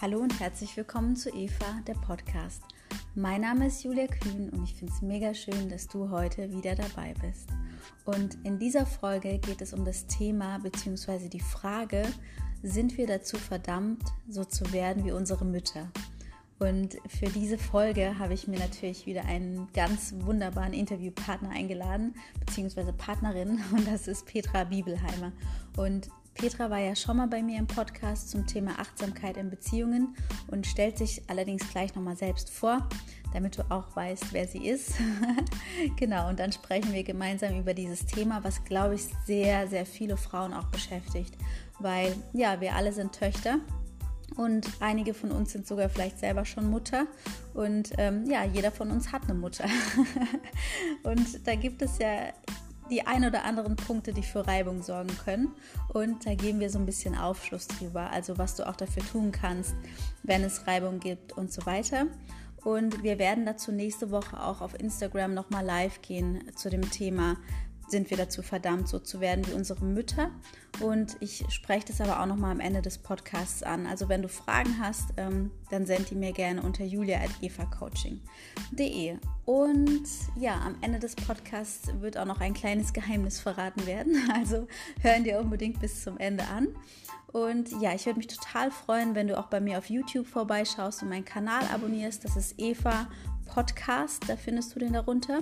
Hallo und herzlich willkommen zu Eva, der Podcast. Mein Name ist Julia Kühn und ich finde es mega schön, dass du heute wieder dabei bist. Und in dieser Folge geht es um das Thema bzw. die Frage, sind wir dazu verdammt, so zu werden wie unsere Mütter? Und für diese Folge habe ich mir natürlich wieder einen ganz wunderbaren Interviewpartner eingeladen, beziehungsweise Partnerin, und das ist Petra Bibelheimer. Und Petra war ja schon mal bei mir im Podcast zum Thema Achtsamkeit in Beziehungen und stellt sich allerdings gleich nochmal selbst vor, damit du auch weißt, wer sie ist. genau, und dann sprechen wir gemeinsam über dieses Thema, was, glaube ich, sehr, sehr viele Frauen auch beschäftigt, weil ja, wir alle sind Töchter und einige von uns sind sogar vielleicht selber schon Mutter. Und ähm, ja, jeder von uns hat eine Mutter. und da gibt es ja die ein oder anderen Punkte, die für Reibung sorgen können. Und da geben wir so ein bisschen Aufschluss drüber, also was du auch dafür tun kannst, wenn es Reibung gibt und so weiter. Und wir werden dazu nächste Woche auch auf Instagram nochmal live gehen zu dem Thema sind wir dazu verdammt, so zu werden wie unsere Mütter. Und ich spreche das aber auch nochmal am Ende des Podcasts an. Also wenn du Fragen hast, ähm, dann send die mir gerne unter julia.evacoaching.de. Und ja, am Ende des Podcasts wird auch noch ein kleines Geheimnis verraten werden. Also hören dir unbedingt bis zum Ende an. Und ja, ich würde mich total freuen, wenn du auch bei mir auf YouTube vorbeischaust und meinen Kanal abonnierst. Das ist Eva Podcast, da findest du den darunter.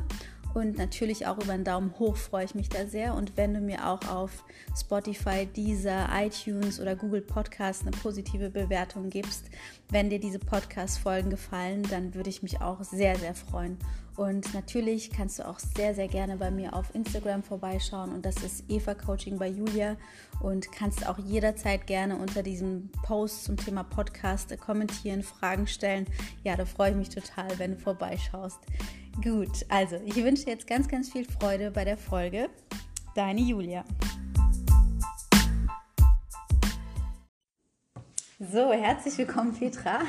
Und natürlich auch über einen Daumen hoch freue ich mich da sehr. Und wenn du mir auch auf Spotify, Deezer, iTunes oder Google Podcast eine positive Bewertung gibst, wenn dir diese Podcast-Folgen gefallen, dann würde ich mich auch sehr, sehr freuen. Und natürlich kannst du auch sehr, sehr gerne bei mir auf Instagram vorbeischauen. Und das ist Eva Coaching bei Julia. Und kannst auch jederzeit gerne unter diesem Post zum Thema Podcast kommentieren, Fragen stellen. Ja, da freue ich mich total, wenn du vorbeischaust. Gut, also ich wünsche jetzt ganz, ganz viel Freude bei der Folge. Deine Julia. So, herzlich willkommen, Petra.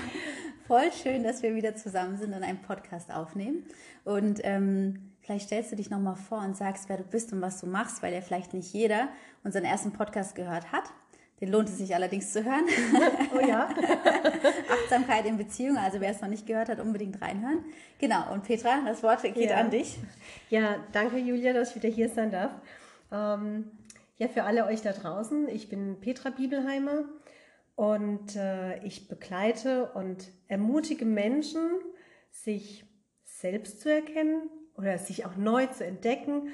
Voll schön, dass wir wieder zusammen sind und einen Podcast aufnehmen. Und ähm, vielleicht stellst du dich nochmal vor und sagst, wer du bist und was du machst, weil ja vielleicht nicht jeder unseren ersten Podcast gehört hat. Den lohnt es sich allerdings zu hören. Oh ja. Achtsamkeit in Beziehung, also wer es noch nicht gehört hat, unbedingt reinhören. Genau, und Petra, das Wort geht ja. an dich. Ja, danke Julia, dass ich wieder hier sein darf. Ähm, ja, für alle euch da draußen, ich bin Petra Bibelheimer und äh, ich begleite und ermutige Menschen, sich selbst zu erkennen oder sich auch neu zu entdecken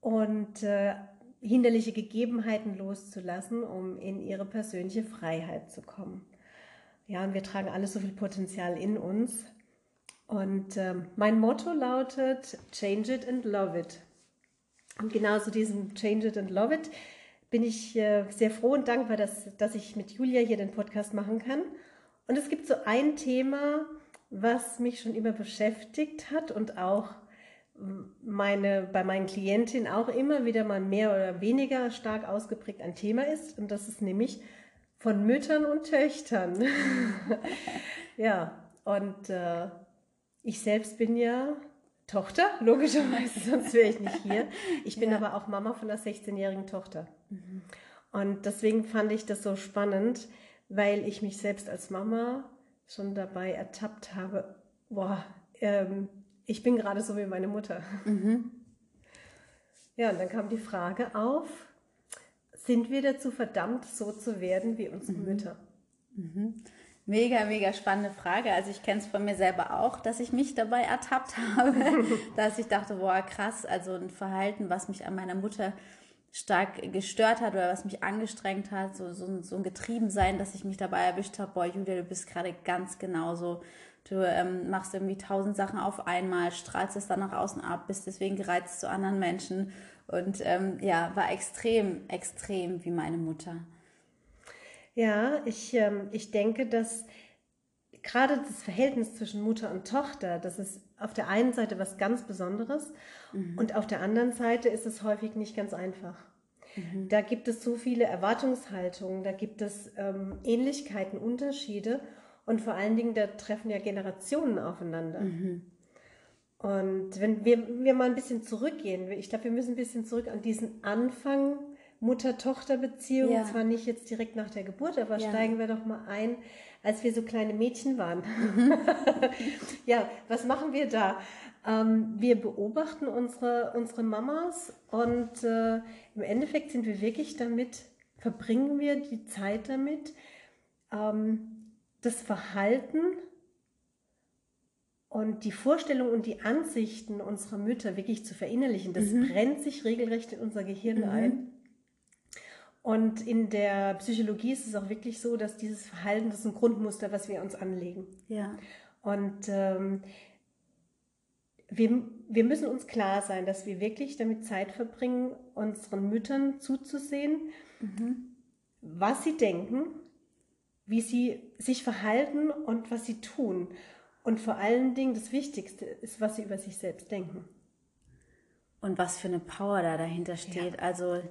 und äh, hinderliche Gegebenheiten loszulassen, um in ihre persönliche Freiheit zu kommen. Ja, und wir tragen alle so viel Potenzial in uns. Und äh, mein Motto lautet Change it and love it. Und genau zu diesem Change it and love it bin ich äh, sehr froh und dankbar, dass, dass ich mit Julia hier den Podcast machen kann. Und es gibt so ein Thema, was mich schon immer beschäftigt hat und auch meine, bei meinen Klientinnen auch immer wieder mal mehr oder weniger stark ausgeprägt ein Thema ist. Und das ist nämlich von Müttern und Töchtern. ja, und äh, ich selbst bin ja Tochter, logischerweise, sonst wäre ich nicht hier. Ich bin ja. aber auch Mama von einer 16-jährigen Tochter. Mhm. Und deswegen fand ich das so spannend, weil ich mich selbst als Mama schon dabei ertappt habe, boah, ähm, ich bin gerade so wie meine Mutter. Mhm. Ja, und dann kam die Frage auf, sind wir dazu verdammt, so zu werden wie unsere mhm. Mütter? Mhm. Mega, mega spannende Frage. Also ich kenne es von mir selber auch, dass ich mich dabei ertappt habe, dass ich dachte, boah, krass, also ein Verhalten, was mich an meiner Mutter stark gestört hat oder was mich angestrengt hat, so, so, so ein Getriebensein, dass ich mich dabei erwischt habe, boah, Julia, du bist gerade ganz genauso Du ähm, machst irgendwie tausend Sachen auf einmal, strahlst es dann nach außen ab, bist deswegen gereizt zu anderen Menschen und ähm, ja, war extrem, extrem wie meine Mutter. Ja, ich, ähm, ich denke, dass gerade das Verhältnis zwischen Mutter und Tochter, das ist auf der einen Seite was ganz Besonderes mhm. und auf der anderen Seite ist es häufig nicht ganz einfach. Mhm. Da gibt es so viele Erwartungshaltungen, da gibt es ähm, Ähnlichkeiten, Unterschiede und vor allen Dingen, da treffen ja Generationen aufeinander. Mhm. Und wenn wir, wir mal ein bisschen zurückgehen, ich glaube, wir müssen ein bisschen zurück an diesen Anfang Mutter-Tochter-Beziehung, ja. zwar nicht jetzt direkt nach der Geburt, aber ja. steigen wir doch mal ein, als wir so kleine Mädchen waren. Mhm. ja, was machen wir da? Ähm, wir beobachten unsere, unsere Mamas und äh, im Endeffekt sind wir wirklich damit, verbringen wir die Zeit damit, ähm, das Verhalten und die Vorstellung und die Ansichten unserer Mütter wirklich zu verinnerlichen. Das mhm. brennt sich regelrecht in unser Gehirn mhm. ein. Und in der Psychologie ist es auch wirklich so, dass dieses Verhalten, das ist ein Grundmuster, was wir uns anlegen. Ja. Und ähm, wir, wir müssen uns klar sein, dass wir wirklich damit Zeit verbringen, unseren Müttern zuzusehen, mhm. was sie denken, wie sie sich verhalten und was sie tun. Und vor allen Dingen das Wichtigste ist, was sie über sich selbst denken. Und was für eine Power da dahinter steht. Ja. Also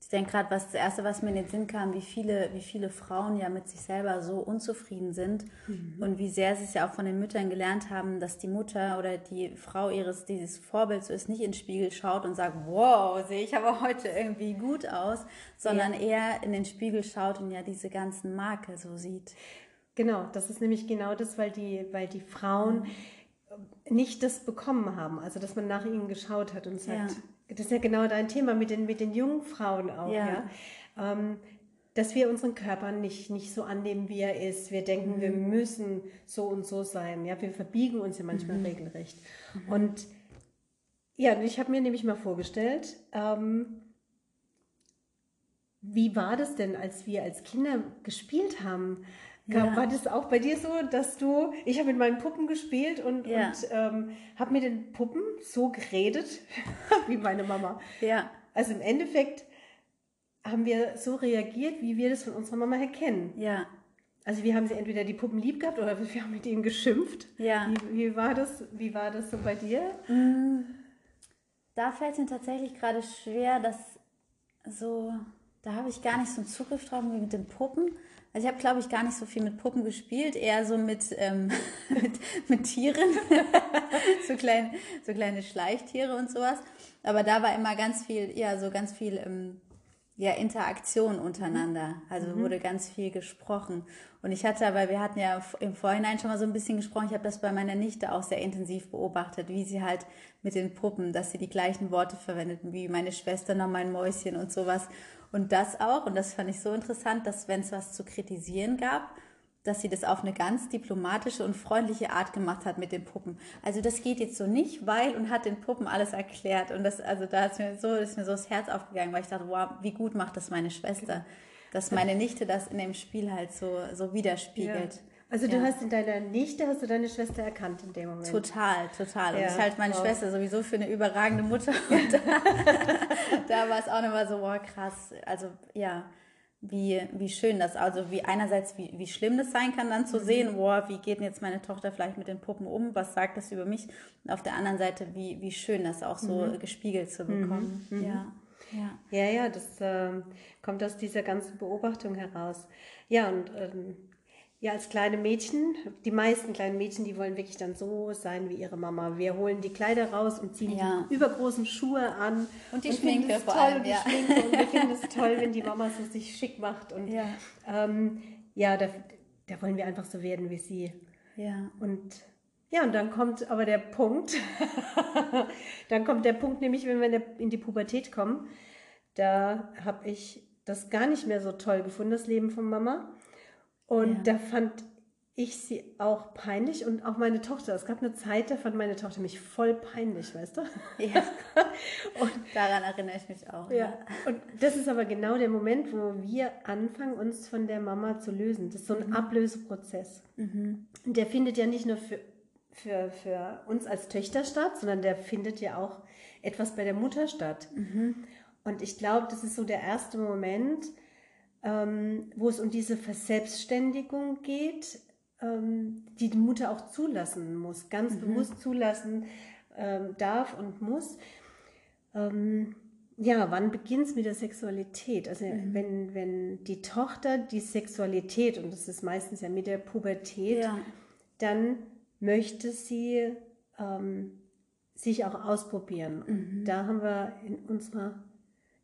ich denke gerade, was das Erste, was mir in den Sinn kam, wie viele, wie viele Frauen ja mit sich selber so unzufrieden sind mhm. und wie sehr sie es ja auch von den Müttern gelernt haben, dass die Mutter oder die Frau ihres, dieses Vorbild so ist, nicht in den Spiegel schaut und sagt, wow, sehe ich aber heute irgendwie gut aus, sondern ja. eher in den Spiegel schaut und ja diese ganzen Makel so sieht. Genau, das ist nämlich genau das, weil die, weil die Frauen nicht das bekommen haben, also dass man nach ihnen geschaut hat und sagt, ja das ist ja genau dein Thema mit den, mit den jungen Frauen auch, ja. ja? Ähm, dass wir unseren Körper nicht, nicht so annehmen, wie er ist. Wir denken, mhm. wir müssen so und so sein. Ja, wir verbiegen uns ja manchmal mhm. regelrecht. Mhm. Und ja, ich habe mir nämlich mal vorgestellt, ähm, wie war das denn, als wir als Kinder gespielt haben? Ja. War das auch bei dir so, dass du, ich habe mit meinen Puppen gespielt und, ja. und ähm, habe mit den Puppen so geredet wie meine Mama. Ja. Also im Endeffekt haben wir so reagiert, wie wir das von unserer Mama her kennen. Ja. Also wir haben sie entweder die Puppen lieb gehabt oder wir haben mit ihnen geschimpft. Ja. Wie, wie war das? Wie war das so bei dir? Mm. Da fällt es mir tatsächlich gerade schwer, dass so, da habe ich gar nicht so einen Zugriff drauf wie mit den Puppen. Also ich habe, glaube ich, gar nicht so viel mit Puppen gespielt, eher so mit, ähm, mit, mit, Tieren, so, klein, so kleine Schleichtiere und sowas. Aber da war immer ganz viel, ja, so ganz viel ähm, ja, Interaktion untereinander. Also mhm. wurde ganz viel gesprochen. Und ich hatte, weil wir hatten ja im Vorhinein schon mal so ein bisschen gesprochen, ich habe das bei meiner Nichte auch sehr intensiv beobachtet, wie sie halt mit den Puppen, dass sie die gleichen Worte verwendeten, wie meine Schwester noch mein Mäuschen und sowas. Und das auch, und das fand ich so interessant, dass wenn es was zu kritisieren gab, dass sie das auf eine ganz diplomatische und freundliche Art gemacht hat mit den Puppen. Also das geht jetzt so nicht, weil und hat den Puppen alles erklärt. Und das, also da ist mir so, ist mir so das Herz aufgegangen, weil ich dachte, wow, wie gut macht das meine Schwester, dass meine Nichte das in dem Spiel halt so, so widerspiegelt. Ja. Also du ja. hast in deiner Nichte, hast du deine Schwester erkannt in dem Moment? Total, total. Und ja. ich halte meine wow. Schwester sowieso für eine überragende Mutter. Und da, da war es auch nochmal so, wow, krass. Also ja, wie, wie schön das, also wie einerseits, wie, wie schlimm das sein kann, dann zu mhm. sehen, wow, wie geht denn jetzt meine Tochter vielleicht mit den Puppen um, was sagt das über mich? Und auf der anderen Seite, wie, wie schön das auch so mhm. gespiegelt zu bekommen. Mhm. mhm. Ja. Ja. ja, ja, das äh, kommt aus dieser ganzen Beobachtung heraus. Ja, und ähm, ja, als kleine Mädchen, die meisten kleinen Mädchen, die wollen wirklich dann so sein wie ihre Mama. Wir holen die Kleider raus und ziehen ja. die übergroßen Schuhe an. Und die und Schminke vor toll allem, und ja. Schminke. Und wir finden es toll, wenn die Mama so sich schick macht. Und ja, ähm, ja da, da wollen wir einfach so werden wie sie. Ja. Und ja, und dann kommt aber der Punkt, dann kommt der Punkt, nämlich wenn wir in die Pubertät kommen, da habe ich das gar nicht mehr so toll gefunden, das Leben von Mama. Und ja. da fand ich sie auch peinlich und auch meine Tochter. Es gab eine Zeit, da fand meine Tochter mich voll peinlich, weißt du? Ja. und daran erinnere ich mich auch. Ja. ja. Und das ist aber genau der Moment, wo wir anfangen, uns von der Mama zu lösen. Das ist so ein mhm. Ablöseprozess. Mhm. Der findet ja nicht nur für, für, für uns als Töchter statt, sondern der findet ja auch etwas bei der Mutter statt. Mhm. Und ich glaube, das ist so der erste Moment, ähm, wo es um diese Verselbstständigung geht, ähm, die die Mutter auch zulassen muss, ganz mhm. bewusst zulassen ähm, darf und muss. Ähm, ja, wann beginnt es mit der Sexualität? Also mhm. wenn, wenn die Tochter die Sexualität, und das ist meistens ja mit der Pubertät, ja. dann möchte sie ähm, sich auch ausprobieren. Mhm. Und da haben wir in unserer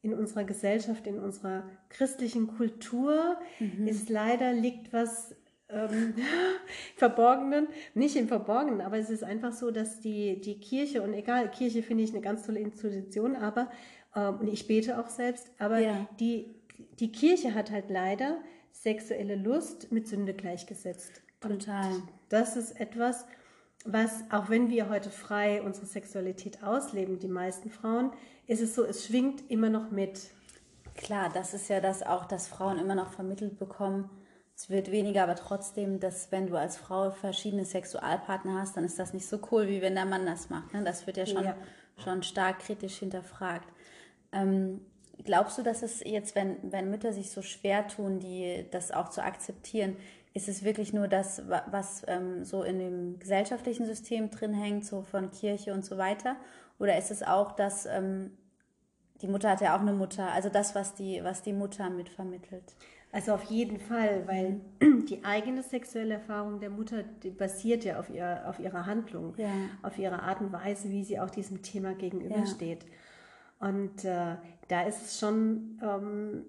in unserer Gesellschaft, in unserer christlichen Kultur mhm. ist leider liegt was ähm, Verborgenen, nicht im Verborgenen, aber es ist einfach so, dass die, die Kirche, und egal, Kirche finde ich eine ganz tolle Institution, aber, ähm, und ich bete auch selbst, aber ja. die, die Kirche hat halt leider sexuelle Lust mit Sünde gleichgesetzt. Total. Und das ist etwas, was, auch wenn wir heute frei unsere Sexualität ausleben, die meisten Frauen, ist es so, es schwingt immer noch mit. Klar, das ist ja das auch, dass Frauen immer noch vermittelt bekommen. Es wird weniger, aber trotzdem, dass wenn du als Frau verschiedene Sexualpartner hast, dann ist das nicht so cool, wie wenn der Mann das macht. Ne? Das wird ja schon, ja. schon stark kritisch hinterfragt. Ähm, glaubst du, dass es jetzt, wenn, wenn Mütter sich so schwer tun, die das auch zu akzeptieren, ist es wirklich nur das, was ähm, so in dem gesellschaftlichen System drin hängt, so von Kirche und so weiter? Oder ist es auch, dass ähm, die Mutter hat ja auch eine Mutter, also das, was die, was die Mutter mitvermittelt? Also auf jeden Fall, weil die eigene sexuelle Erfahrung der Mutter basiert ja auf, ihr, auf ihrer Handlung, ja. auf ihrer Art und Weise, wie sie auch diesem Thema gegenübersteht. Ja. Und äh, da ist es schon ähm,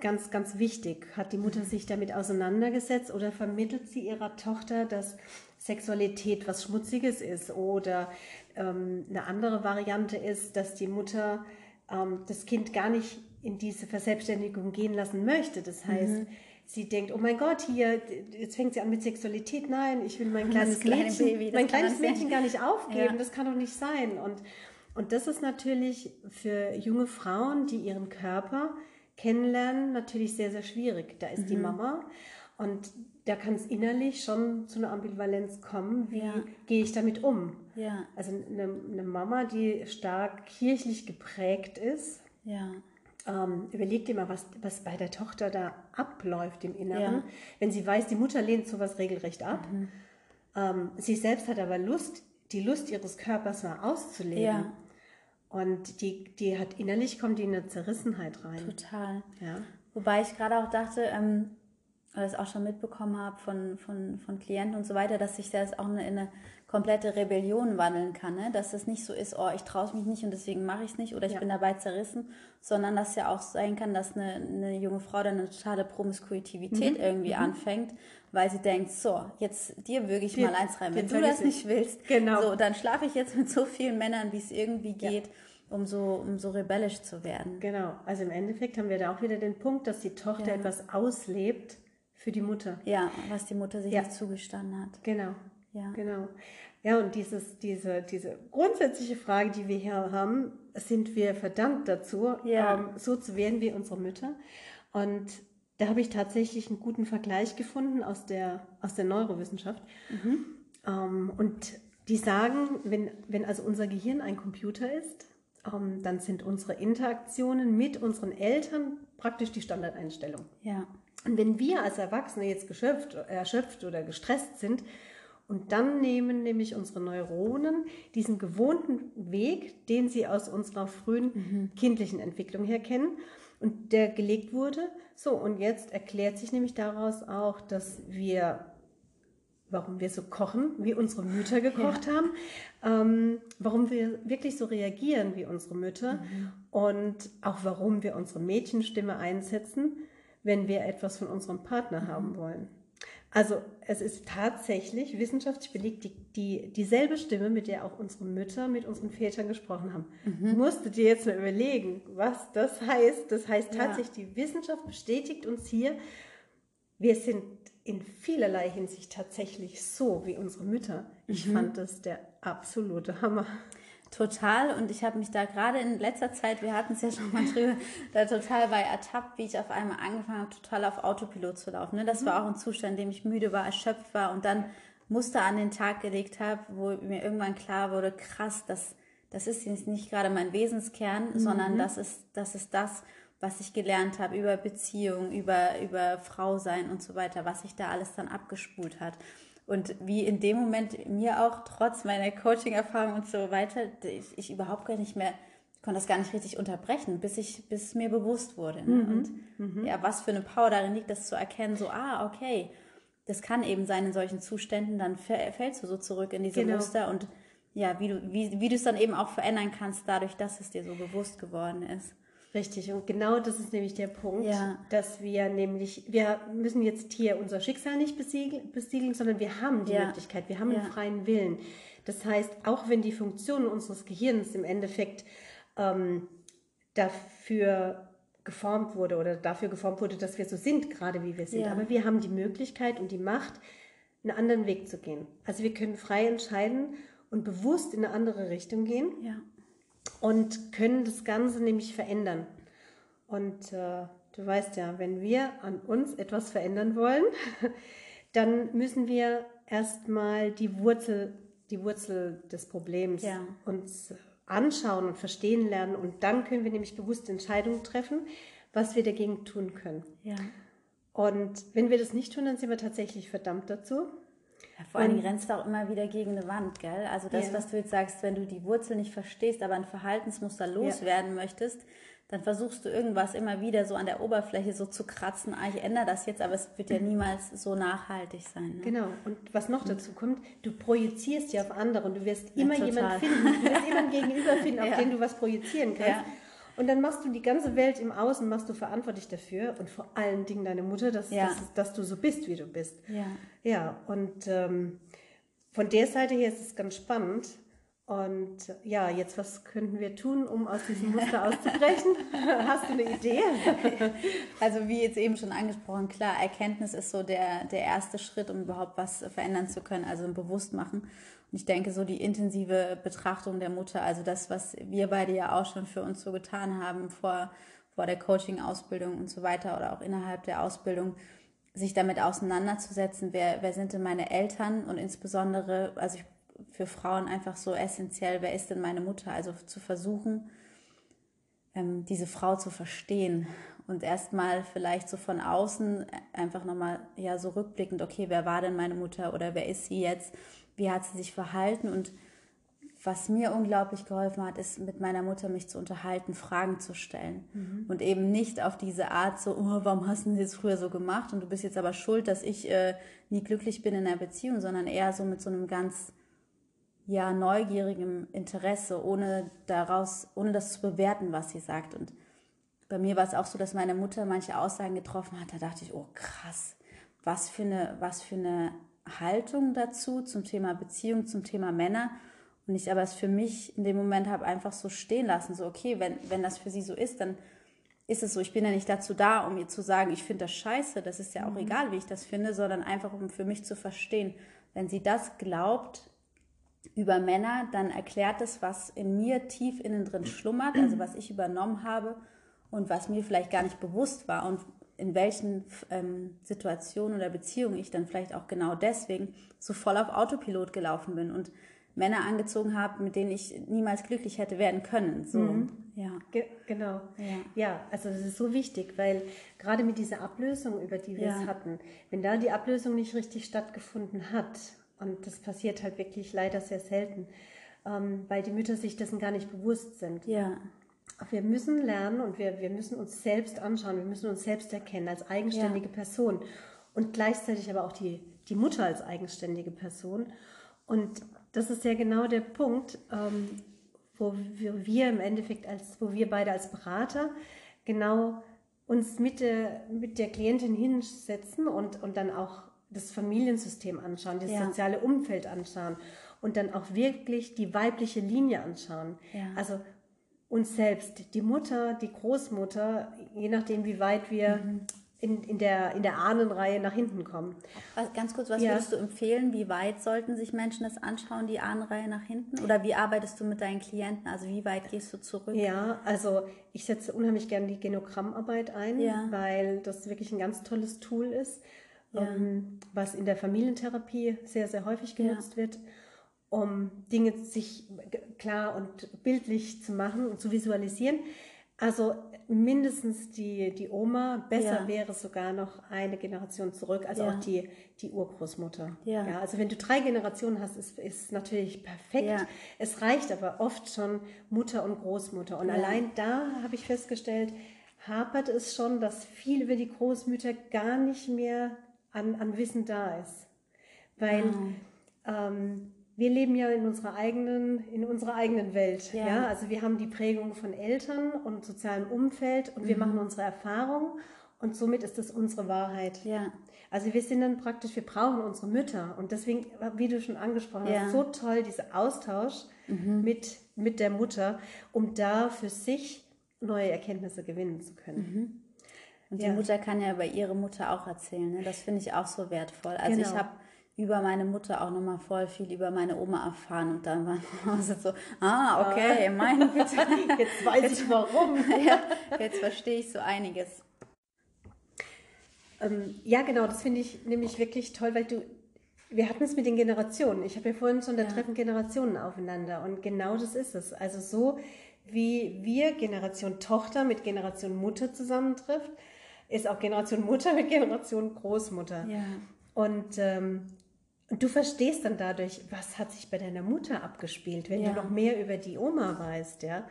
ganz, ganz wichtig. Hat die Mutter sich damit auseinandergesetzt oder vermittelt sie ihrer Tochter, dass Sexualität was Schmutziges ist? Oder ähm, eine andere Variante ist, dass die Mutter ähm, das Kind gar nicht in diese Verselbstständigung gehen lassen möchte. Das heißt, mhm. sie denkt, oh mein Gott, hier, jetzt fängt sie an mit Sexualität. Nein, ich will mein kleines kleine Mädchen, Baby, mein kleines Mädchen gar nicht aufgeben. Ja. Das kann doch nicht sein. Und, und das ist natürlich für junge Frauen, die ihren Körper kennenlernen, natürlich sehr, sehr schwierig. Da ist mhm. die Mama und da kann es innerlich schon zu einer Ambivalenz kommen. Wie ja. gehe ich damit um? Ja. Also eine, eine, Mama, die stark kirchlich geprägt ist, ja. ähm, überlegt immer, was, was bei der Tochter da abläuft im Inneren. Wenn sie weiß, die Mutter lehnt sowas regelrecht ab. Mhm. Ähm, sie selbst hat aber Lust, die Lust ihres Körpers mal auszuleben. Und die, die hat innerlich kommt die in eine Zerrissenheit rein. Total. Ja. Wobei ich gerade auch dachte, ähm, oder es auch schon mitbekommen habe von, von, von Klienten und so weiter, dass sich das auch in eine komplette Rebellion wandeln kann. Ne? Dass es nicht so ist, oh, ich traue mich nicht und deswegen mache ich es nicht oder ich ja. bin dabei zerrissen, sondern dass ja auch sein kann, dass eine, eine junge Frau dann eine totale Promiskuitivität mhm. irgendwie mhm. anfängt, weil sie denkt, so, jetzt dir würge ich mal eins rein. Wenn du das nicht willst, genau. so, dann schlafe ich jetzt mit so vielen Männern, wie es irgendwie geht. Ja um so, um so rebellisch zu werden. Genau, also im Endeffekt haben wir da auch wieder den Punkt, dass die Tochter ja. etwas auslebt für die Mutter. Ja, was die Mutter sich ja. nicht zugestanden hat. Genau. Ja. Genau. Ja, und dieses, diese, diese grundsätzliche Frage, die wir hier haben, sind wir verdammt dazu, ja. ähm, so zu werden wie unsere Mütter. Und da habe ich tatsächlich einen guten Vergleich gefunden aus der, aus der Neurowissenschaft. Mhm. Ähm, und die sagen, wenn, wenn also unser Gehirn ein Computer ist, ähm, dann sind unsere Interaktionen mit unseren Eltern praktisch die Standardeinstellung. Ja. Und wenn wir als Erwachsene jetzt geschöpft, erschöpft oder gestresst sind, und dann nehmen nämlich unsere Neuronen diesen gewohnten Weg, den sie aus unserer frühen mhm. kindlichen Entwicklung her kennen und der gelegt wurde. So, und jetzt erklärt sich nämlich daraus auch, dass wir, warum wir so kochen, wie unsere Mütter gekocht ja. haben, ähm, warum wir wirklich so reagieren wie unsere Mütter mhm. und auch warum wir unsere Mädchenstimme einsetzen, wenn wir etwas von unserem Partner mhm. haben wollen. Also es ist tatsächlich wissenschaftlich belegt, die, die, dieselbe Stimme, mit der auch unsere Mütter mit unseren Vätern gesprochen haben. Mhm. Musst du dir jetzt mal überlegen, was das heißt. Das heißt tatsächlich, ja. die Wissenschaft bestätigt uns hier, wir sind in vielerlei Hinsicht tatsächlich so wie unsere Mütter. Ich mhm. fand das der absolute Hammer. Total. Und ich habe mich da gerade in letzter Zeit, wir hatten es ja schon mal drüber, da total bei ertappt, wie ich auf einmal angefangen habe, total auf Autopilot zu laufen. Ne? Das mhm. war auch ein Zustand, in dem ich müde war, erschöpft war und dann Muster an den Tag gelegt habe, wo mir irgendwann klar wurde, krass, das, das ist jetzt nicht gerade mein Wesenskern, mhm. sondern das ist, das ist das, was ich gelernt habe über Beziehung, über, über Frau sein und so weiter, was sich da alles dann abgespult hat. Und wie in dem Moment mir auch trotz meiner Coaching-Erfahrung und so weiter, ich, ich, überhaupt gar nicht mehr, konnte das gar nicht richtig unterbrechen, bis ich, bis es mir bewusst wurde. Ne? Mhm. Und mhm. ja, was für eine Power darin liegt, das zu erkennen, so, ah, okay, das kann eben sein in solchen Zuständen, dann fällst du so zurück in diese genau. Muster und ja, wie du, wie, wie du es dann eben auch verändern kannst, dadurch, dass es dir so bewusst geworden ist. Richtig, und genau das ist nämlich der Punkt, ja. dass wir nämlich, wir müssen jetzt hier unser Schicksal nicht besiegeln, besiegeln sondern wir haben die ja. Möglichkeit, wir haben ja. einen freien Willen. Das heißt, auch wenn die Funktion unseres Gehirns im Endeffekt ähm, dafür geformt wurde oder dafür geformt wurde, dass wir so sind, gerade wie wir sind, aber wir haben die Möglichkeit und die Macht, einen anderen Weg zu gehen. Also wir können frei entscheiden und bewusst in eine andere Richtung gehen. Ja und können das Ganze nämlich verändern. Und äh, du weißt ja, wenn wir an uns etwas verändern wollen, dann müssen wir erstmal die Wurzel, die Wurzel des Problems ja. uns anschauen und verstehen lernen. Und dann können wir nämlich bewusste Entscheidungen treffen, was wir dagegen tun können. Ja. Und wenn wir das nicht tun, dann sind wir tatsächlich verdammt dazu. Vor allem rennst du auch immer wieder gegen eine Wand, gell? Also das, ja. was du jetzt sagst, wenn du die Wurzel nicht verstehst, aber ein Verhaltensmuster loswerden ja. möchtest, dann versuchst du irgendwas immer wieder so an der Oberfläche so zu kratzen, ah, ich ändere das jetzt, aber es wird ja mhm. niemals so nachhaltig sein. Ne? Genau. Und was noch dazu kommt, du projizierst ja auf andere und du wirst immer ja, jemanden finden, du wirst immer gegenüber finden, auf den du was projizieren kannst. Und dann machst du die ganze Welt im Außen, machst du verantwortlich dafür und vor allen Dingen deine Mutter, dass, ja. dass, dass, du so bist, wie du bist. Ja, ja und ähm, von der Seite her ist es ganz spannend. Und ja, jetzt was könnten wir tun, um aus diesem Muster auszubrechen? Hast du eine Idee? Also wie jetzt eben schon angesprochen, klar, Erkenntnis ist so der, der erste Schritt, um überhaupt was verändern zu können, also ein Bewusstmachen. Und ich denke, so die intensive Betrachtung der Mutter, also das, was wir beide ja auch schon für uns so getan haben vor, vor der Coaching-Ausbildung und so weiter oder auch innerhalb der Ausbildung, sich damit auseinanderzusetzen, wer, wer sind denn meine Eltern und insbesondere, also ich, für Frauen einfach so essentiell, wer ist denn meine Mutter? Also zu versuchen, ähm, diese Frau zu verstehen und erstmal vielleicht so von außen einfach nochmal ja so rückblickend, okay, wer war denn meine Mutter oder wer ist sie jetzt? wie hat sie sich verhalten und was mir unglaublich geholfen hat, ist mit meiner Mutter mich zu unterhalten, Fragen zu stellen mhm. und eben nicht auf diese Art so, oh, warum hast du das früher so gemacht und du bist jetzt aber schuld, dass ich äh, nie glücklich bin in einer Beziehung, sondern eher so mit so einem ganz ja neugierigem Interesse, ohne daraus, ohne das zu bewerten, was sie sagt und bei mir war es auch so, dass meine Mutter manche Aussagen getroffen hat, da dachte ich, oh krass, was für eine, was für eine Haltung dazu zum Thema Beziehung, zum Thema Männer. Und ich aber es für mich in dem Moment habe einfach so stehen lassen, so okay, wenn, wenn das für sie so ist, dann ist es so. Ich bin ja nicht dazu da, um ihr zu sagen, ich finde das scheiße, das ist ja auch mhm. egal, wie ich das finde, sondern einfach um für mich zu verstehen, wenn sie das glaubt über Männer, dann erklärt es, was in mir tief innen drin schlummert, also was ich übernommen habe und was mir vielleicht gar nicht bewusst war und in welchen ähm, Situationen oder Beziehungen ich dann vielleicht auch genau deswegen so voll auf Autopilot gelaufen bin und Männer angezogen habe, mit denen ich niemals glücklich hätte werden können. So, mhm. ja. Ge genau. Ja. ja. also das ist so wichtig, weil gerade mit dieser Ablösung, über die wir ja. es hatten, wenn da die Ablösung nicht richtig stattgefunden hat, und das passiert halt wirklich leider sehr selten, ähm, weil die Mütter sich dessen gar nicht bewusst sind. Ja wir müssen lernen und wir, wir müssen uns selbst anschauen, wir müssen uns selbst erkennen als eigenständige ja. Person und gleichzeitig aber auch die, die Mutter als eigenständige Person. Und das ist ja genau der Punkt, ähm, wo wir, wir im Endeffekt, als, wo wir beide als Berater genau uns mit der, mit der Klientin hinsetzen und, und dann auch das Familiensystem anschauen, das ja. soziale Umfeld anschauen und dann auch wirklich die weibliche Linie anschauen. Ja. Also uns selbst, die Mutter, die Großmutter, je nachdem, wie weit wir mhm. in, in, der, in der Ahnenreihe nach hinten kommen. Was, ganz kurz, was ja. würdest du empfehlen? Wie weit sollten sich Menschen das anschauen, die Ahnenreihe nach hinten? Oder wie arbeitest du mit deinen Klienten? Also wie weit gehst du zurück? Ja, also ich setze unheimlich gerne die Genogrammarbeit ein, ja. weil das wirklich ein ganz tolles Tool ist, ja. ähm, was in der Familientherapie sehr, sehr häufig genutzt wird um Dinge sich klar und bildlich zu machen und zu visualisieren. Also mindestens die, die Oma, besser ja. wäre sogar noch eine Generation zurück, also ja. auch die, die Urgroßmutter. Ja. ja. Also wenn du drei Generationen hast, ist, ist natürlich perfekt. Ja. Es reicht aber oft schon Mutter und Großmutter. Und allein da habe ich festgestellt, hapert es schon, dass viel über die Großmütter gar nicht mehr an, an Wissen da ist. Weil ah. ähm, wir leben ja in unserer eigenen, in unserer eigenen Welt. Ja. Ja. Also wir haben die Prägung von Eltern und sozialem Umfeld und wir Mhm. machen unsere Erfahrung und somit ist das unsere Wahrheit. Ja. Also wir sind dann praktisch, wir brauchen unsere Mütter und deswegen, wie du schon angesprochen Ja. Mhm. hast, so toll dieser Austausch mit, mit der Mutter, um da für sich neue Erkenntnisse gewinnen zu können. Und Ja. die Mutter kann ja über ihre Mutter auch erzählen. Ne? Das finde ich auch so wertvoll. Also Genau. ich habe über meine Mutter auch nochmal voll viel über meine Oma erfahren und dann war es so, ah, okay, meine Güte. Jetzt weiß ich warum. ja, jetzt verstehe ich so einiges. Ähm, ja, genau, das finde ich nämlich wirklich toll, weil du, wir hatten es mit den Generationen. Ich habe ja vorhin schon, da treffen Generationen aufeinander und genau das ist es. Also so wie wir Generation Tochter mit Generation Mutter zusammentrifft, ist auch Generation Mutter mit Generation Großmutter. Ja. Und ähm, und du verstehst dann dadurch, was hat sich bei deiner Mutter abgespielt, wenn Ja. du noch mehr über die Oma weißt, ja.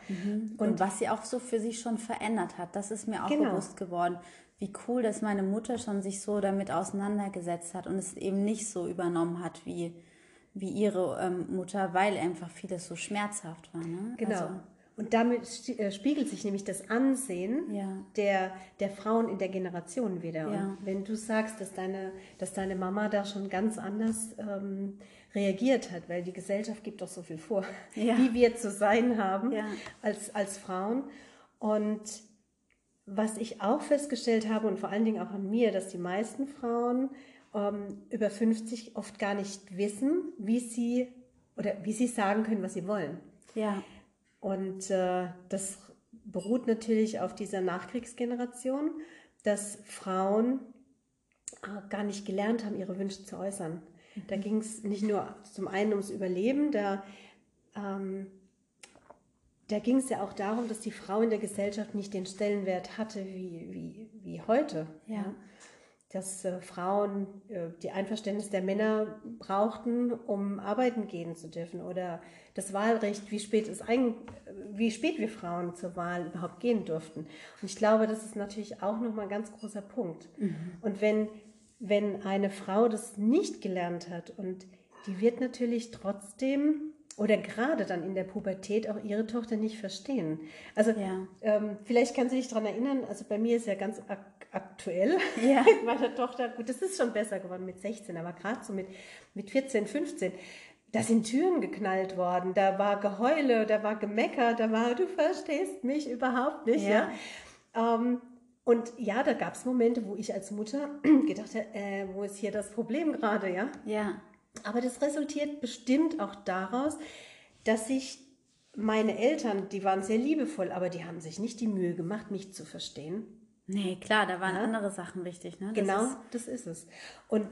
Und, was sie auch so für sich schon verändert hat, das ist mir auch Genau. bewusst geworden. Wie cool, dass meine Mutter schon sich so damit auseinandergesetzt hat und es eben nicht so übernommen hat wie, wie ihre ähm, Mutter, weil einfach vieles so schmerzhaft war. Ne? Genau. Also, und damit äh, spiegelt sich nämlich das Ansehen Ja. der, der Frauen in der Generation wieder. Ja. Wenn du sagst, dass deine, dass deine Mama da schon ganz anders ähm, reagiert hat, weil die Gesellschaft gibt doch so viel vor, Ja. wie wir zu sein haben als, als Frauen. Und was ich auch festgestellt habe und vor allen Dingen auch an mir, dass die meisten Frauen ähm, über 50 oft gar nicht wissen, wie sie oder wie sie sagen können, was sie wollen. ja, Und äh, das beruht natürlich auf dieser Nachkriegsgeneration, dass Frauen äh, gar nicht gelernt haben, ihre Wünsche zu äußern. Da ging es nicht nur zum einen ums Überleben, da, ähm, da ging es ja auch darum, dass die Frau in der Gesellschaft nicht den Stellenwert hatte wie, wie, wie heute. Ja. Dass äh, Frauen äh, die Einverständnis der Männer brauchten, um arbeiten gehen zu dürfen. Oder das Wahlrecht, wie spät, es eigen, wie spät wir Frauen zur Wahl überhaupt gehen durften. Und ich glaube, das ist natürlich auch nochmal ein ganz großer Punkt. Und wenn, wenn eine Frau das nicht gelernt hat und die wird natürlich trotzdem oder gerade dann in der Pubertät auch ihre Tochter nicht verstehen. Also Ja. ähm, vielleicht kannst du dich daran erinnern, also bei mir ist ja ganz ak aktuell Ja. mit meiner Tochter, gut, das ist schon besser geworden mit 16, aber gerade so mit, mit 14, 15, da sind Türen geknallt worden, da war Geheule, da war Gemecker, da war, du verstehst mich überhaupt nicht. Ja. Ähm, und ja, da gab es Momente, wo ich als Mutter gedacht habe, äh, wo ist hier das Problem gerade, ja? ja, Aber das resultiert bestimmt auch daraus, dass sich meine Eltern, die waren sehr liebevoll, aber die haben sich nicht die Mühe gemacht, mich zu verstehen. Nee, klar, da waren andere Sachen wichtig. Ne? Das genau, ist- das ist es. Und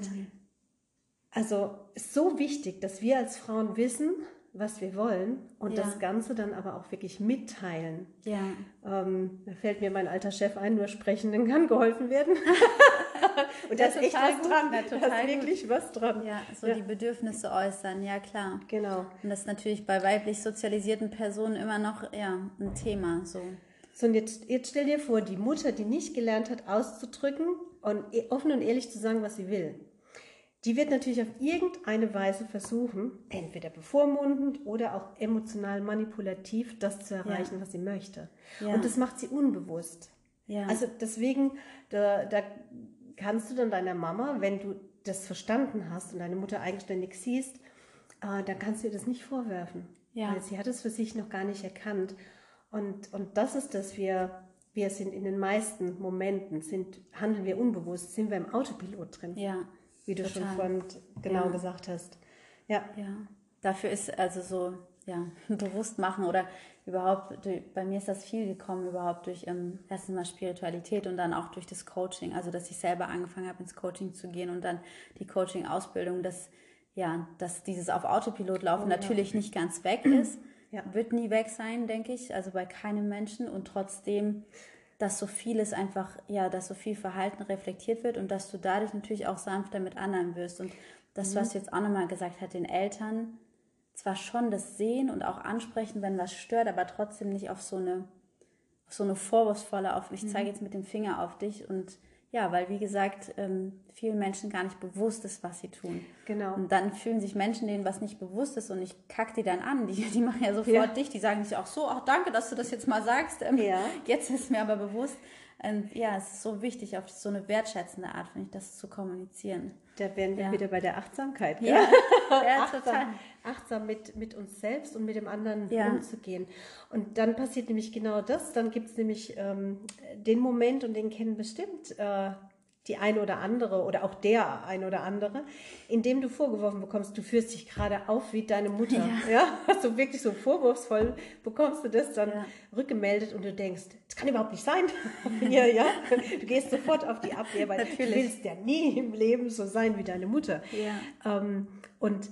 also ist so wichtig, dass wir als Frauen wissen, was wir wollen und Ja. das Ganze dann aber auch wirklich mitteilen. ja, Ähm, da fällt mir mein alter Chef ein, nur Sprechenden kann geholfen werden. und da Ja, ist echt was gut. dran. Ja, da ist gut. wirklich was dran. ja, so Ja. die Bedürfnisse äußern, ja klar. Genau. Und das ist natürlich bei weiblich sozialisierten Personen immer noch ja, ein Thema. So. So, und jetzt, jetzt stell dir vor, die Mutter, die nicht gelernt hat, auszudrücken und e- offen und ehrlich zu sagen, was sie will, die wird natürlich auf irgendeine Weise versuchen, entweder bevormundend oder auch emotional manipulativ, das zu erreichen, was sie möchte. Ja. Und das macht sie unbewusst. Ja. Also deswegen, da, da kannst du dann deiner Mama, wenn du das verstanden hast und deine Mutter eigenständig siehst, äh, dann kannst du ihr das nicht vorwerfen. Ja. Weil sie hat es für sich noch gar nicht erkannt. Und, und das ist das, wir, wir sind in den meisten Momenten, sind, handeln wir unbewusst, sind wir im Autopilot drin, Ja, wie du schon total. vorhin genau Ja. gesagt hast. Ja, ja. Dafür ist also so, ja, bewusst machen oder überhaupt, bei mir ist das viel gekommen, überhaupt durch ähm, erstens mal Spiritualität und dann auch durch das Coaching. Also, dass ich selber angefangen habe, ins Coaching zu gehen und dann die Coaching-Ausbildung, dass, ja, dass dieses auf Autopilot laufen natürlich nicht ganz weg ist. Ja. Wird nie weg sein, denke ich, also bei keinem Menschen und trotzdem, dass so vieles einfach, ja, dass so viel Verhalten reflektiert wird und dass du dadurch natürlich auch sanfter mit anderen wirst. Und das, was du jetzt auch nochmal gesagt hast, den Eltern zwar schon das sehen und auch ansprechen, wenn was stört, aber trotzdem nicht auf so eine, auf so eine vorwurfsvolle, auf ich zeige jetzt mit dem Finger auf dich und ja, weil wie gesagt, ähm, vielen Menschen gar nicht bewusst ist, was sie tun. Genau. Und dann fühlen sich Menschen, denen was nicht bewusst ist und ich kack die dann an. Die, die machen ja sofort Ja. dich, die sagen sich auch so, ach danke, dass du das jetzt mal sagst. Ähm, Ja. Jetzt ist mir aber bewusst. Und ja, es ist so wichtig, auf so eine wertschätzende Art, finde ich, das zu kommunizieren. Da wären wir Ja. wieder bei der Achtsamkeit. Ja, ja achtsam, total. achtsam mit, mit uns selbst und mit dem anderen Ja. umzugehen. Und dann passiert nämlich genau das. Dann gibt es nämlich ähm, den Moment, und den kennen bestimmt äh, die eine oder andere oder auch der ein oder andere, in dem du vorgeworfen bekommst, du führst dich gerade auf wie deine Mutter. Ja, so wirklich so vorwurfsvoll bekommst du das dann Ja. rückgemeldet und du denkst, das kann überhaupt nicht sein. ja, ja. Du gehst sofort auf die Abwehr, weil Natürlich. du willst ja nie im Leben so sein wie deine Mutter. Ja. Ähm, und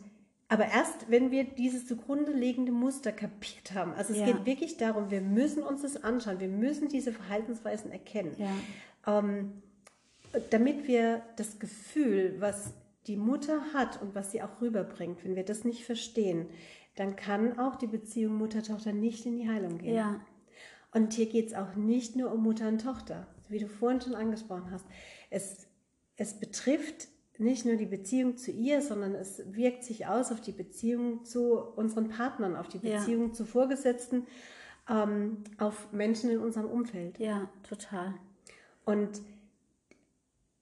aber erst, wenn wir dieses zugrunde liegende Muster kapiert haben, also es Ja. geht wirklich darum, wir müssen uns das anschauen, wir müssen diese Verhaltensweisen erkennen, Ja. ähm, damit wir das Gefühl, was die Mutter hat und was sie auch rüberbringt, wenn wir das nicht verstehen, dann kann auch die Beziehung Mutter-Tochter nicht in die Heilung gehen. Ja. Und hier geht es auch nicht nur um Mutter und Tochter, wie du vorhin schon angesprochen hast. Es, es betrifft nicht nur die Beziehung zu ihr, sondern es wirkt sich aus auf die Beziehung zu unseren Partnern, auf die Ja. Beziehung zu Vorgesetzten, ähm, auf Menschen in unserem Umfeld. Ja, total. Und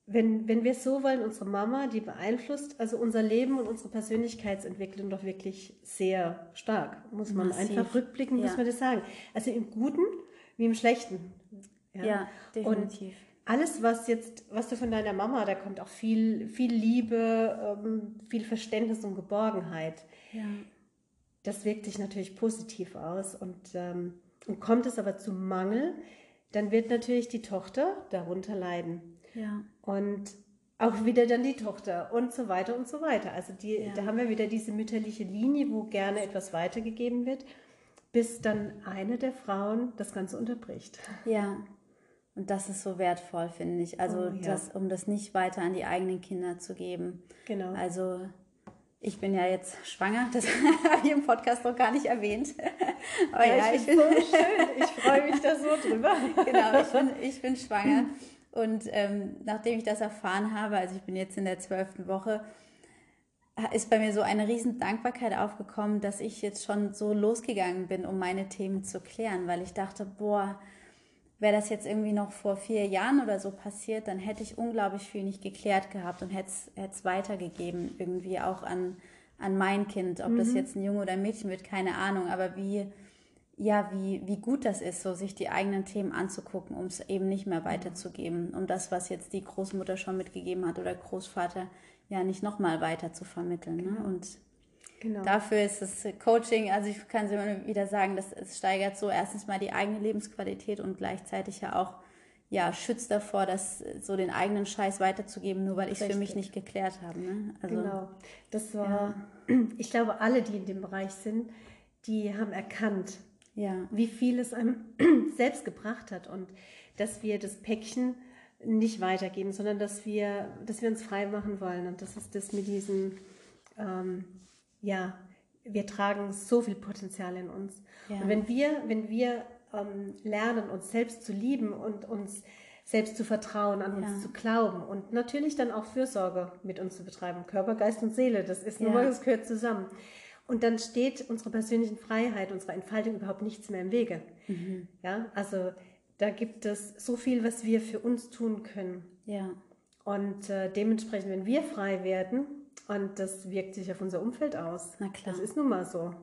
wenn, wenn wir es so wollen, unsere Mama, die beeinflusst also unser Leben und unsere Persönlichkeitsentwicklung doch wirklich sehr stark, muss man Massiv. einfach rückblicken, muss Ja. man das sagen. Also im Guten wie im Schlechten. Ja, definitiv. Alles, was jetzt, was du von deiner Mama, da kommt auch viel, viel Liebe, ähm, viel Verständnis und Geborgenheit. Ja. Das wirkt sich natürlich positiv aus. Und, ähm, und kommt es aber zu Mangel, dann wird natürlich die Tochter darunter leiden. Ja. Und auch wieder dann die Tochter und so weiter und so weiter. Also die, Ja. da haben wir wieder diese mütterliche Linie, wo gerne etwas weitergegeben wird, bis dann eine der Frauen das Ganze unterbricht. Ja. Und das ist so wertvoll, finde ich. Also, Oh, ja. das, um das nicht weiter an die eigenen Kinder zu geben. Genau. Also, ich bin ja jetzt schwanger, das habe ich im Podcast noch gar nicht erwähnt. Aber ja, ich bin, so schön. Ich freue mich da so drüber. genau, ich bin, ich bin schwanger. Und ähm, nachdem ich das erfahren habe, also ich bin jetzt in der zwölften Woche, ist bei mir so eine riesen Dankbarkeit aufgekommen, dass ich jetzt schon so losgegangen bin, um meine Themen zu klären, weil ich dachte, boah, wäre das jetzt irgendwie noch vor vier Jahren oder so passiert, dann hätte ich unglaublich viel nicht geklärt gehabt und hätte es weitergegeben, irgendwie auch an, an mein Kind, ob das jetzt ein Junge oder ein Mädchen wird, keine Ahnung, aber wie, ja, wie, wie gut das ist, so sich die eigenen Themen anzugucken, um es eben nicht mehr weiterzugeben, um das, was jetzt die Großmutter schon mitgegeben hat oder Großvater, ja nicht nochmal weiter zu vermitteln. Ne? Und Genau. dafür ist das Coaching, also ich kann es immer wieder sagen, dass es steigert so erstens mal die eigene Lebensqualität und gleichzeitig ja auch ja, schützt davor, das so den eigenen Scheiß weiterzugeben, nur weil ich es für mich nicht geklärt habe. Ne? Also, Genau. Das war, ich glaube, alle, die in dem Bereich sind, die haben erkannt, ja, wie viel es einem selbst gebracht hat und dass wir das Päckchen nicht weitergeben, sondern dass wir, dass wir uns frei machen wollen. Und das ist das mit diesem, ähm, ja, wir tragen so viel Potenzial in uns. Ja. Und wenn wir, wenn wir ähm, lernen, uns selbst zu lieben und uns selbst zu vertrauen, an uns Ja. zu glauben und natürlich dann auch Fürsorge mit uns zu betreiben, Körper, Geist und Seele, das ist Ja. mal, das gehört zusammen. Und dann steht unserer persönlichen Freiheit, unserer Entfaltung überhaupt nichts mehr im Wege. Mhm. Ja, also da gibt es so viel, was wir für uns tun können. ja, Und äh, dementsprechend, wenn wir frei werden, und das wirkt sich auf unser Umfeld aus. Na klar. Das ist nun mal so.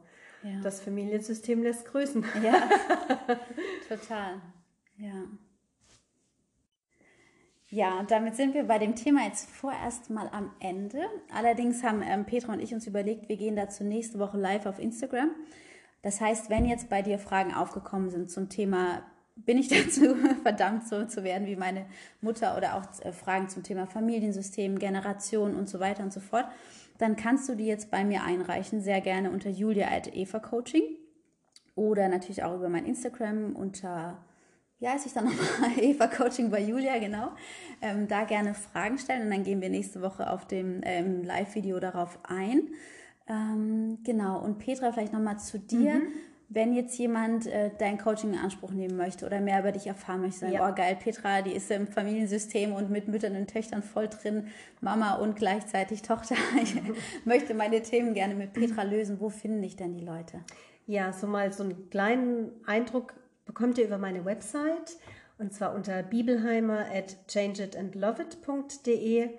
ja. Das Familiensystem lässt grüßen. Ja, total. Ja. Ja, und damit sind wir bei dem Thema jetzt vorerst mal am Ende. Allerdings haben ähm, Petra und ich uns überlegt, wir gehen dazu nächste Woche live auf Instagram. Das heißt, wenn jetzt bei dir Fragen aufgekommen sind zum Thema, bin ich dazu verdammt so zu werden wie meine Mutter oder auch äh, Fragen zum Thema Familiensystem, Generation und so weiter und so fort, dann kannst du die jetzt bei mir einreichen, sehr gerne unter julia at Eva Coaching oder natürlich auch über mein Instagram unter, wie heißt ich dann nochmal? Eva Coaching bei Julia, genau. Ähm, da gerne Fragen stellen und dann gehen wir nächste Woche auf dem ähm, Live-Video darauf ein. Ähm, genau, und Petra, vielleicht nochmal zu dir. wenn jetzt jemand äh, dein Coaching in Anspruch nehmen möchte oder mehr über dich erfahren möchte, sagen, ja. oh geil, Petra, die ist im Familiensystem und mit Müttern und Töchtern voll drin, Mama und gleichzeitig Tochter. Ich möchte meine Themen gerne mit Petra lösen. Wo finden dich denn die Leute? Ja, so mal so einen kleinen Eindruck bekommt ihr über meine Website und zwar unter bibelheimer at changeitandloveit.de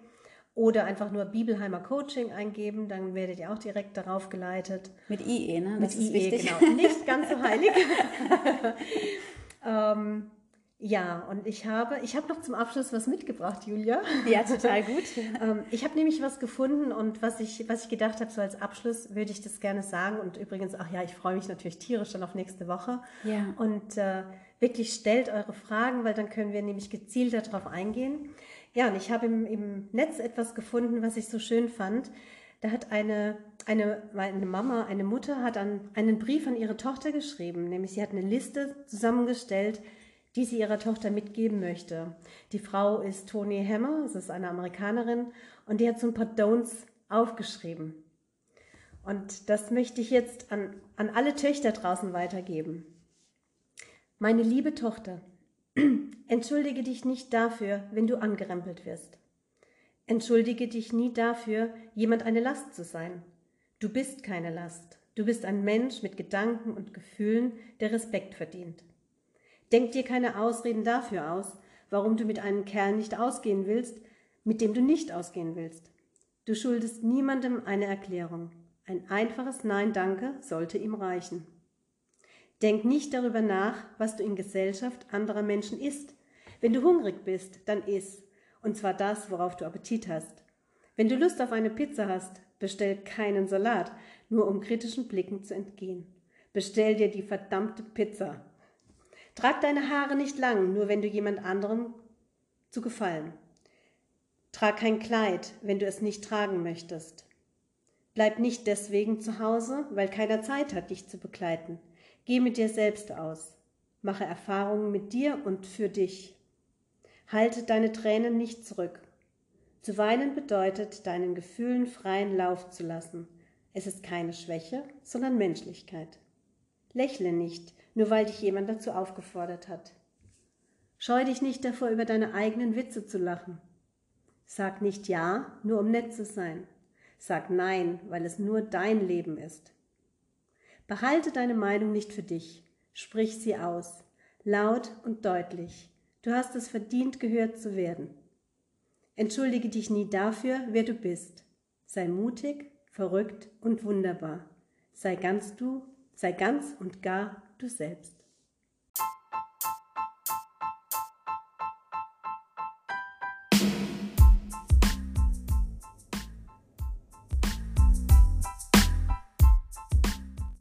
oder einfach nur Bibelheimer Coaching eingeben, dann werdet ihr auch direkt darauf geleitet. Mit IE, ne? Das Mit IE, wichtig. genau. Nicht ganz so heilig. ähm, ja, und ich habe, ich habe noch zum Abschluss was mitgebracht, Julia. Ja, total gut. ähm, ich habe nämlich was gefunden und was ich, was ich gedacht habe, so als Abschluss würde ich das gerne sagen. Und übrigens, ach ja, ich freue mich natürlich tierisch dann auf nächste Woche. Ja. Und äh, wirklich stellt eure Fragen, weil dann können wir nämlich gezielt darauf eingehen. Ja, und ich habe im, im Netz etwas gefunden, was ich so schön fand. Da hat eine, eine, eine Mama, eine Mutter hat an, einen Brief an ihre Tochter geschrieben, nämlich sie hat eine Liste zusammengestellt, die sie ihrer Tochter mitgeben möchte. Die Frau ist Toni Hammer, es ist eine Amerikanerin, und die hat so ein paar Don'ts aufgeschrieben. Und das möchte ich jetzt an, an alle Töchter draußen weitergeben. Meine liebe Tochter, Entschuldige dich nicht dafür, wenn du angerempelt wirst. Entschuldige dich nie dafür, jemand eine Last zu sein. Du bist keine Last. Du bist ein Mensch mit Gedanken und Gefühlen, der Respekt verdient. Denk dir keine Ausreden dafür aus, warum du mit einem Kerl nicht ausgehen willst, mit dem du nicht ausgehen willst. Du schuldest niemandem eine Erklärung. Ein einfaches Nein Danke sollte ihm reichen. Denk nicht darüber nach, was du in Gesellschaft anderer Menschen isst. Wenn du hungrig bist, dann iss. Und zwar das, worauf du Appetit hast. Wenn du Lust auf eine Pizza hast, bestell keinen Salat, nur um kritischen Blicken zu entgehen. Bestell dir die verdammte Pizza. Trag deine Haare nicht lang, nur wenn du jemand anderem zu gefallen. Trag kein Kleid, wenn du es nicht tragen möchtest. Bleib nicht deswegen zu Hause, weil keiner Zeit hat, dich zu begleiten. Geh mit dir selbst aus. Mache Erfahrungen mit dir und für dich. Halte deine Tränen nicht zurück. Zu weinen bedeutet, deinen Gefühlen freien Lauf zu lassen. Es ist keine Schwäche, sondern Menschlichkeit. Lächle nicht, nur weil dich jemand dazu aufgefordert hat. Scheu dich nicht davor, über deine eigenen Witze zu lachen. Sag nicht Ja, nur um nett zu sein. Sag Nein, weil es nur dein Leben ist. Behalte deine Meinung nicht für dich. Sprich sie aus, laut und deutlich. Du hast es verdient, gehört zu werden. Entschuldige dich nie dafür, wer du bist. Sei mutig, verrückt und wunderbar. Sei ganz du, sei ganz und gar du selbst.